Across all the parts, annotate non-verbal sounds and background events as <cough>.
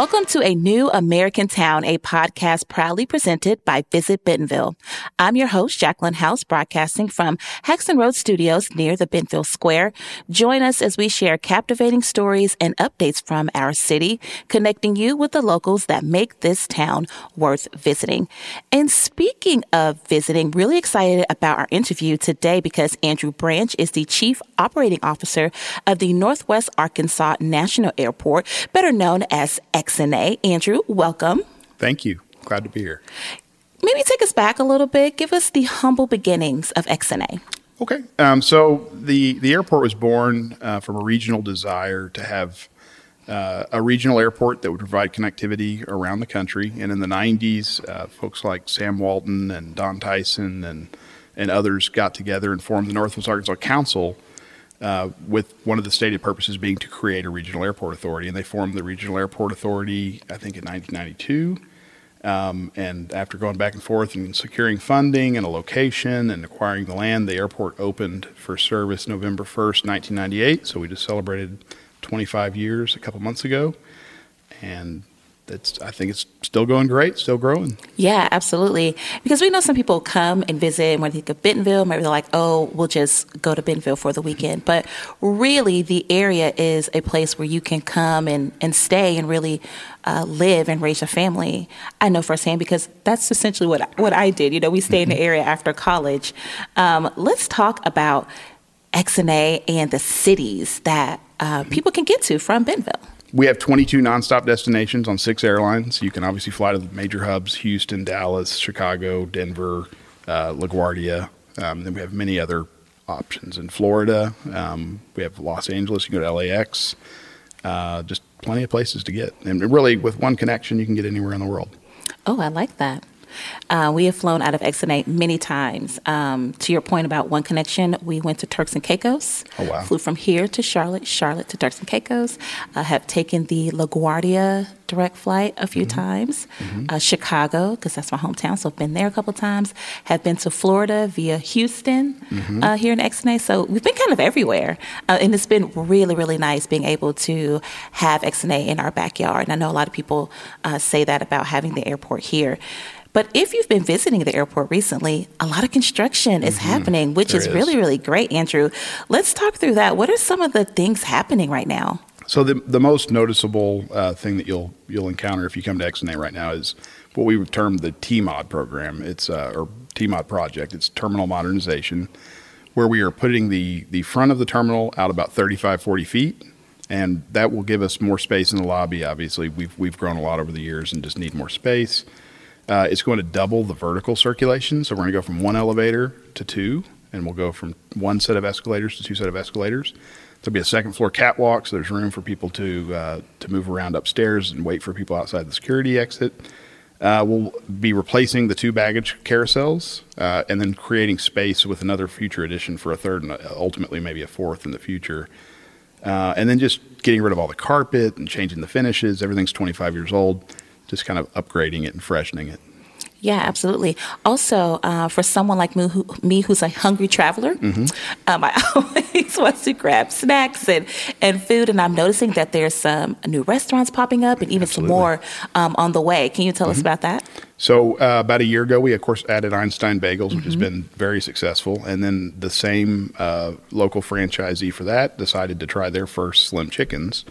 Welcome to a new American Town, a podcast proudly presented by Visit Bentonville. I'm your host, Jacqueline House, broadcasting from Haxton Road Studios near the Bentonville Square. Join us as we share captivating stories and updates from our city, connecting you with the locals that make this town worth visiting. And speaking of visiting, really excited about our interview today because Andrew Branch is the Chief Operating Officer of the Northwest Arkansas National Airport, better known as XNA. Andrew, welcome. Thank you. Glad to be here. Maybe take us back a little bit. Give us the humble beginnings of XNA. Okay. Um, so the, the airport was born uh, from a regional desire to have uh, a regional airport that would provide connectivity around the country. And in the 90s, uh, folks like Sam Walton and Don Tyson and, and others got together and formed the Northwest Arkansas Council uh, with one of the stated purposes being to create a regional airport authority. And they formed the Regional Airport Authority, I think, in 1992. Um, and after going back and forth and securing funding and a location and acquiring the land, the airport opened for service November 1st, 1998. So we just celebrated 25 years a couple months ago. And it's I think it's still going great, still growing. Yeah, absolutely. Because we know some people come and visit and when they think of Bentonville, maybe they're like, oh, we'll just go to Bentonville for the weekend. But really, the area is a place where you can come and, and stay and really uh, live and raise a family. I know firsthand because that's essentially what I, what I did. You know, we stayed in the mm-hmm. area after college. Um, let's talk about XNA and the cities that uh, people can get to from Bentonville we have 22 nonstop destinations on six airlines. You can obviously fly to the major hubs Houston, Dallas, Chicago, Denver, uh, LaGuardia. Um, then we have many other options in Florida. Um, we have Los Angeles, you can go to LAX. Uh, just plenty of places to get. And really, with one connection, you can get anywhere in the world. Oh, I like that. Uh, we have flown out of XNA many times. Um, to your point about one connection, we went to Turks and Caicos. Oh, wow. Flew from here to Charlotte, Charlotte to Turks and Caicos. Uh, have taken the LaGuardia direct flight a few mm-hmm. times. Mm-hmm. Uh, Chicago, because that's my hometown, so I've been there a couple times. Have been to Florida via Houston mm-hmm. uh, here in XNA. So we've been kind of everywhere. Uh, and it's been really, really nice being able to have XNA in our backyard. And I know a lot of people uh, say that about having the airport here. But if you've been visiting the airport recently, a lot of construction is mm-hmm. happening, which is, is really, really great, Andrew. Let's talk through that. What are some of the things happening right now? So the the most noticeable uh, thing that you'll you'll encounter if you come to XNA right now is what we would term the TMOD program. It's uh, or TMOD project. It's terminal modernization, where we are putting the the front of the terminal out about 35, 40 feet, and that will give us more space in the lobby. Obviously, we've we've grown a lot over the years and just need more space. Uh, it's going to double the vertical circulation. So we're going to go from one elevator to two, and we'll go from one set of escalators to two set of escalators. There'll be a second floor catwalk, so there's room for people to uh, to move around upstairs and wait for people outside the security exit. Uh, we'll be replacing the two baggage carousels uh, and then creating space with another future addition for a third and ultimately maybe a fourth in the future. Uh, and then just getting rid of all the carpet and changing the finishes. Everything's 25 years old just kind of upgrading it and freshening it. Yeah, absolutely. Also, uh, for someone like me, who, me, who's a hungry traveler, mm-hmm. um, <laughs> I always want to grab snacks and, and food. And I'm noticing that there's some new restaurants popping up and even absolutely. some more um, on the way. Can you tell mm-hmm. us about that? So, uh, about a year ago, we of course added Einstein Bagels, which mm-hmm. has been very successful. And then the same uh, local franchisee for that decided to try their first Slim Chickens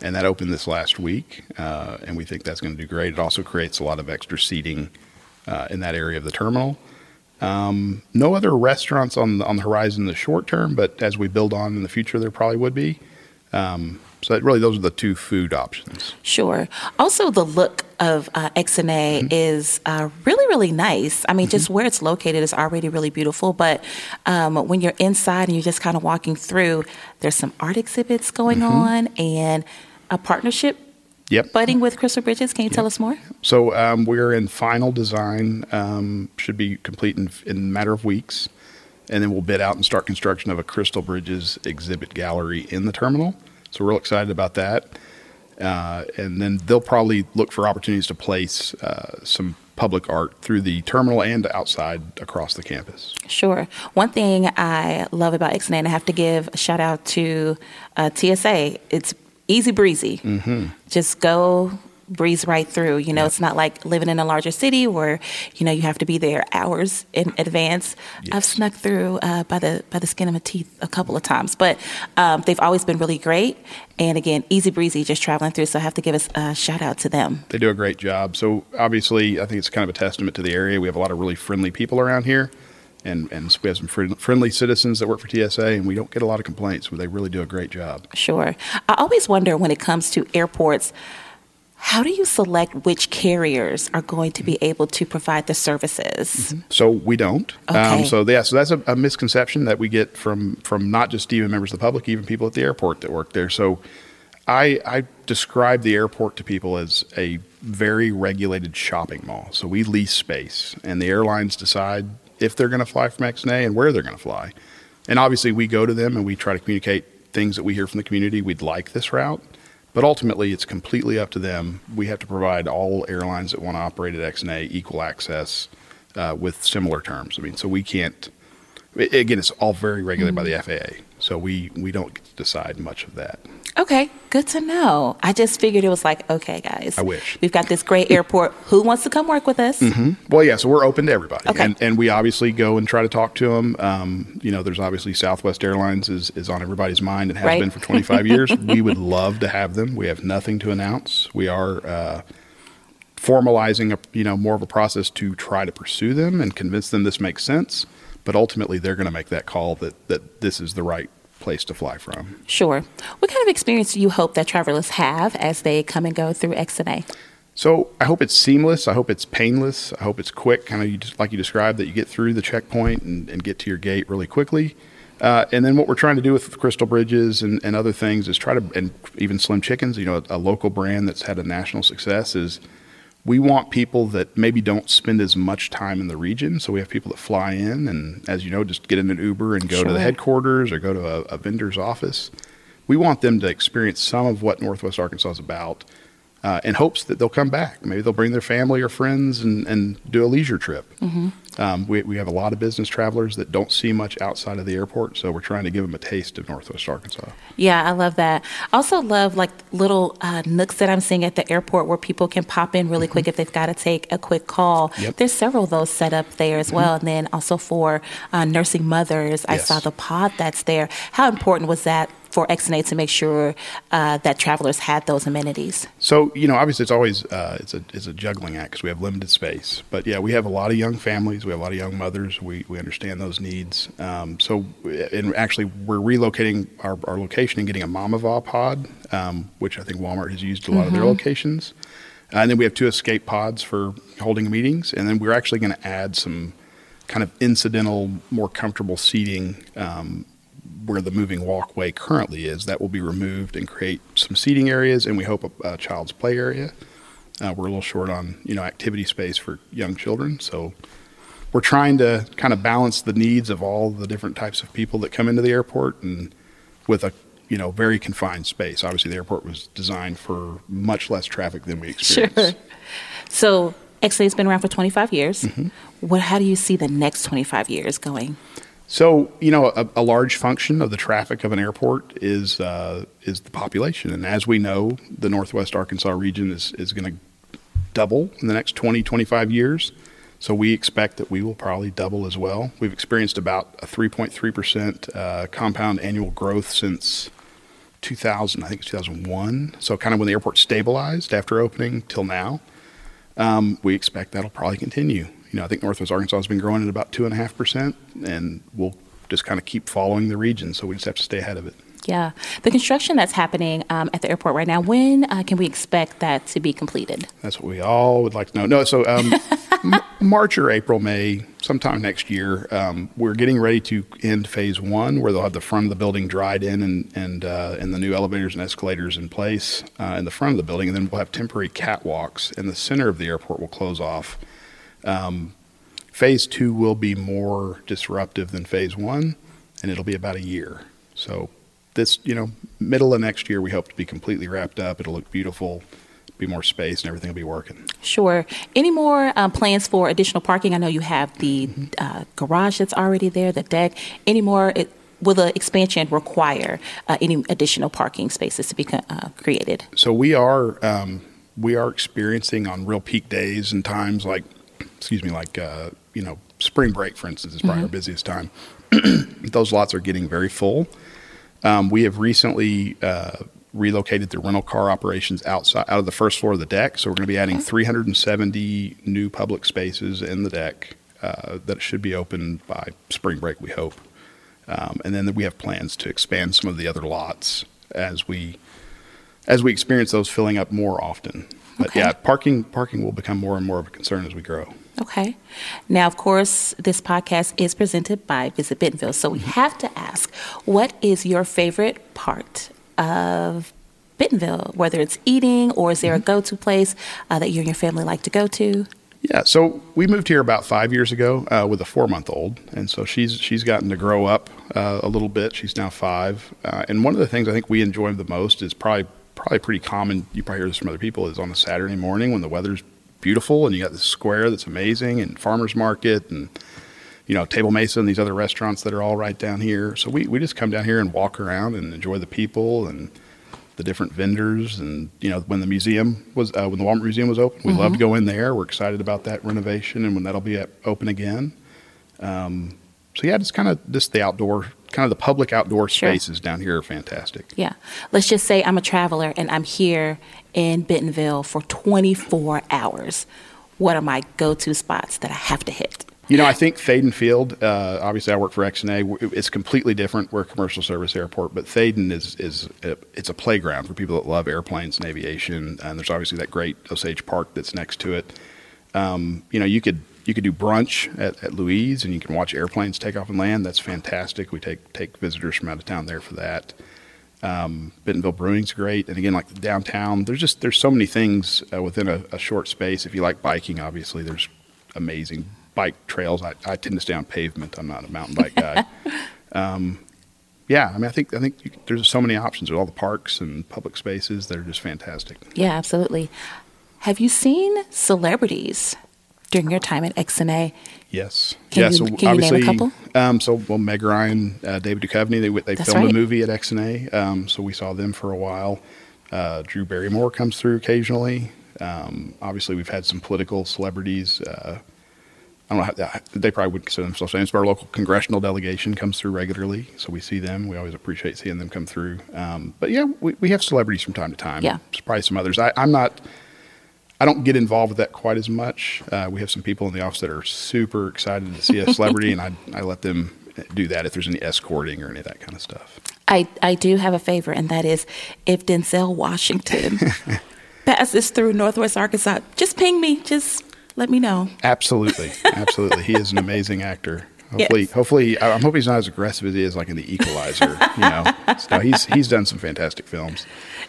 and that opened this last week, uh, and we think that's going to do great. It also creates a lot of extra seating uh, in that area of the terminal. Um, no other restaurants on the, on the horizon in the short term, but as we build on in the future, there probably would be. Um, so really, those are the two food options. Sure. Also, the look of uh, XNA mm-hmm. is uh, really, really nice. I mean, mm-hmm. just where it's located is already really beautiful. But um, when you're inside and you're just kind of walking through, there's some art exhibits going mm-hmm. on and a partnership Yep. Budding with Crystal Bridges. Can you yep. tell us more? So um, we're in final design. Um, should be complete in, in, a matter of weeks, and then we'll bid out and start construction of a Crystal Bridges exhibit gallery in the terminal. So we're real excited about that. Uh, and then they'll probably look for opportunities to place uh, some public art through the terminal and outside across the campus. Sure. One thing I love about XNA, and I have to give a shout out to uh, TSA, it's easy breezy. Mm-hmm. Just go breeze right through. You know, it's not like living in a larger city where you know you have to be there hours in advance. Yes. I've snuck through uh, by the by the skin of my teeth a couple of times, but um, they've always been really great. And again, easy breezy, just traveling through. So I have to give us a shout out to them. They do a great job. So obviously, I think it's kind of a testament to the area. We have a lot of really friendly people around here, and and we have some friend- friendly citizens that work for TSA, and we don't get a lot of complaints. But they really do a great job. Sure. I always wonder when it comes to airports, how do you select which carriers are going to be able to provide the services? So we don't. Okay. Um, so yeah, so that's a, a misconception that we get from from not just even members of the public, even people at the airport that work there. So I I describe the airport to people as a very regulated shopping mall. So we lease space, and the airlines decide if they're going to fly from XNA and where they're going to fly. And obviously, we go to them and we try to communicate things that we hear from the community. We'd like this route. But ultimately, it's completely up to them. We have to provide all airlines that want to operate at XNA equal access uh, with similar terms. I mean, so we can't. Again, it's all very regulated by the FAA, so we we don't get to decide much of that. Okay, good to know. I just figured it was like, okay, guys. I wish. We've got this great airport. Who wants to come work with us? Well, yeah, so we're open to everybody, Okay. and and we obviously go and try to talk to them. Um, you know, there's obviously Southwest Airlines is is on everybody's mind and has Right. been for 25 years. <laughs> We would love to have them. We have nothing to announce. We are. Uh, formalizing a you know more of a process to try to pursue them and convince them this makes sense but ultimately they're going to make that call that that this is the right place to fly from Sure. What kind of experience do you hope that travelers have as they come and go through XNA? So I hope it's seamless. I hope it's painless. I hope it's quick, kind of you just, like you described, that you get through the checkpoint and, and get to your gate really quickly. Uh, and then what we're trying to do with Crystal Bridges and, and other things is try to, and even Slim Chickens, you know, a, local brand that's had a national success is we want people that maybe don't spend as much time in the region. So we have people that fly in and, as you know, just get in an Uber and go to the headquarters or go to a, a vendor's office. We want them to experience some of what Northwest Arkansas is about uh, in hopes that they'll come back. Maybe they'll bring their family or friends and, and do a leisure trip. Um, we, we have a lot of business travelers that don't see much outside of the airport, so we're trying to give them a taste of Northwest Arkansas. Yeah, I love that. I also love like little uh, nooks that I'm seeing at the airport where people can pop in really quick if they've got to take a quick call. Mm-hmm. Yep. There's several of those set up there as well. And then also for uh, nursing mothers, I saw the pod that's there. How important was that for XNA to make sure uh, that travelers had those amenities? So you know, obviously, it's always uh, it's a it's a juggling act because we have limited space. But yeah, we have a lot of young families. We have a lot of young mothers. We we understand those needs. Um, so and actually, we're relocating our, our location and getting a Mamava pod, um, which I think Walmart has used a lot of their locations. and then we have two escape pods for holding meetings. And then we're actually going to add some kind of incidental, more comfortable seating. Um, where the moving walkway currently is, that will be removed and create some seating areas, and we hope a, a child's play area. Uh, we're a little short on you know activity space for young children, so we're trying to kind of balance the needs of all the different types of people that come into the airport, and with a you know very confined space. Obviously, the airport was designed for much less traffic than we experience. Sure. <laughs> So XNA has been around for 25 years. Mm-hmm. What, how do you see the next 25 years going? So you know, a, a large function of the traffic of an airport is uh, is the population, and as we know, the Northwest Arkansas region is is going to double in the next 20, 25 years. So we expect that we will probably double as well. We've experienced about a 3.3 percent uh, compound annual growth since 2000. I think it's 2001. So kind of when the airport stabilized after opening till now. Um, we expect that'll probably continue. You know, I think Northwest Arkansas has been growing at about two and a half percent, and we'll just kind of keep following the region. So we just have to stay ahead of it. Yeah. The construction that's happening um, at the airport right now, when uh, can we expect that to be completed? That's what we all would like to know. No, so um, <laughs> M- March or April, May, sometime next year, um, we're getting ready to end phase one, where they'll have the front of the building dried in and and uh, and the new elevators and escalators in place uh, in the front of the building, and then we'll have temporary catwalks, and the center of the airport will close off. Um, phase two will be more disruptive than phase one, and it'll be about a year. So this, you know, middle of next year, we hope to be completely wrapped up. It'll look beautiful, be more space, and everything will be working. Sure. Any more um, plans for additional parking? I know you have the uh, garage that's already there, the deck. Any more? It, will the expansion require uh, any additional parking spaces to be uh, created? So we are um, we are experiencing on real peak days and times like, excuse me, like uh, you know, spring break, for instance, is probably our busiest time. <clears throat> Those lots are getting very full. Um, we have recently uh, relocated the rental car operations outside out of the first floor of the deck, so we're going to be adding 370 new public spaces in the deck uh, that should be open by spring break, we hope. Um, and then we have plans to expand some of the other lots as we as we experience those filling up more often. But Okay. yeah, parking parking will become more and more of a concern as we grow. Okay. Now, of course, this podcast is presented by Visit Bentonville. So we have to ask what is your favorite part of Bentonville, whether it's eating or is there a go to place uh, that you and your family like to go to? Yeah, so we moved here about five years ago uh, with a four-month-old, and so she's she's gotten to grow up uh, a little bit. She's now five, uh, and one of the things I think we enjoy the most is probably probably pretty common. You probably hear this from other people is on a Saturday morning when the weather's beautiful and you got this square that's amazing and farmers market and you know Table Mesa and these other restaurants that are all right down here. So we we just come down here and walk around and enjoy the people and the different vendors and you know when the museum was uh, when the Walmart Museum was open, we love to go in there. We're excited about that renovation and when that'll be open again. Um, so yeah, just kind of just the outdoor, kind of the public outdoor Sure. spaces down here are fantastic. Yeah. Let's just say I'm a traveler and I'm here in Bentonville for 24 hours. What are my go to spots that I have to hit? You know, I think Thaden Field. Uh, obviously, I work for XNA. It's completely different. We're a commercial service airport, but Thaden is is a, it's a playground for people that love airplanes and aviation. And there's obviously that great Osage Park that's next to it. Um, you know, you could you could do brunch at, at Louise, and you can watch airplanes take off and land. That's fantastic. We take take visitors from out of town there for that. Um, Bentonville Brewing's great, and again, like the downtown, there's just there's so many things uh, within a, a short space. If you like biking, obviously there's amazing bike trails. I, I tend to stay on pavement. I'm not a mountain bike guy. <laughs> um, yeah, I mean, I think I think you, there's so many options with all the parks and public spaces. They're just fantastic. Yeah, absolutely. Have you seen celebrities during your time at XNA? Yes. Can yeah. you- so can you name a obviously, couple? Um, so well, Meg Ryan, uh, David Duchovny, they they That's filmed right. a movie at XNA. Um, so we saw them for a while. Uh, Drew Barrymore comes through occasionally. Um, obviously, we've had some political celebrities. Uh, I don't know. How, they probably would consider themselves famous, but our local congressional delegation comes through regularly, so we see them. We always appreciate seeing them come through. Um, but yeah, we, we have celebrities from time to time. Yeah. Probably some others. I, I'm not. I don't get involved with that quite as much. Uh, we have some people in the office that are super excited to see a celebrity, and I, I let them do that if there's any escorting or any of that kind of stuff. I, I do have a favor, and that is if Denzel Washington <laughs> passes through Northwest Arkansas, just ping me. Just let me know. Absolutely, absolutely. He is an amazing actor. Hopefully, Yes. hopefully, I'm hoping he's not as aggressive as he is like in The Equalizer. You know, <laughs> so he's he's done some fantastic films.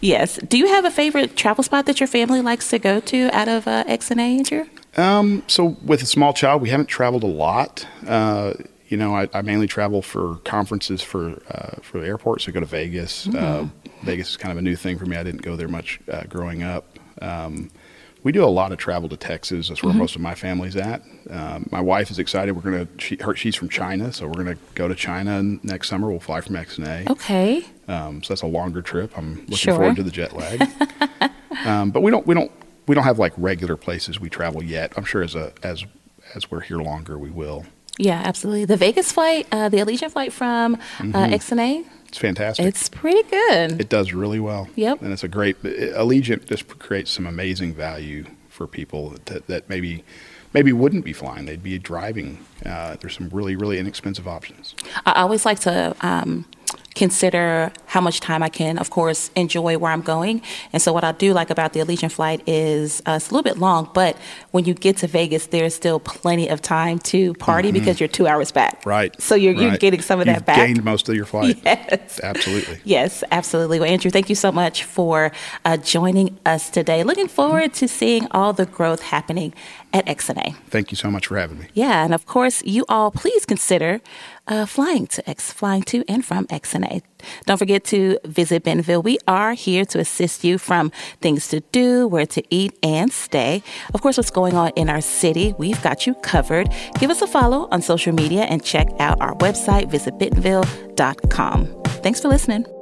Yes. Do you have a favorite travel spot that your family likes to go to out of uh, XNA, Andrew? Um, so with a small child, we haven't traveled a lot. Uh, you know, I, I mainly travel for conferences for uh, for the airport. So I go to Vegas. Uh, Vegas is kind of a new thing for me. I didn't go there much uh, growing up. Um, we do a lot of travel to Texas. That's where most of my family's at. Um, my wife is excited. We're gonna. She, her, she's from China, so we're gonna go to China next summer. We'll fly from XNA. Okay. Um, so that's a longer trip. I'm looking Sure. forward to the jet lag. <laughs> um, but we don't we don't we don't have like regular places we travel yet. I'm sure as a as as we're here longer, we will. Yeah, absolutely. The Vegas flight, uh, the Allegiant flight from uh, XNA, It's fantastic. it's pretty good. it does really well. Yep. And it's a great Allegiant just creates some amazing value for people that, that maybe maybe wouldn't be flying. They'd be driving. Uh, there's some really really inexpensive options. I always like to um, consider how much time I can, of course, enjoy where I'm going. And so, what I do like about the Allegiant flight is uh, it's a little bit long, but when you get to Vegas, there's still plenty of time to party because you're two hours back. Mm-hmm. Right. So you're, you're getting some of You've that back. Gained most of your flight. <laughs> Yes. Absolutely. Yes, absolutely. Well, Andrew, thank you so much for uh, joining us today. Looking forward to seeing all the growth happening at XNA. Thank you so much for having me. Yeah, and of course, you all please consider uh, flying to X, flying to and from X XNA. Don't forget to visit Bentonville. We are here to assist you from things to do, where to eat and stay. Of course, what's going on in our city, we've got you covered. Give us a follow on social media and check out our website, visitbentonville.com. Thanks for listening.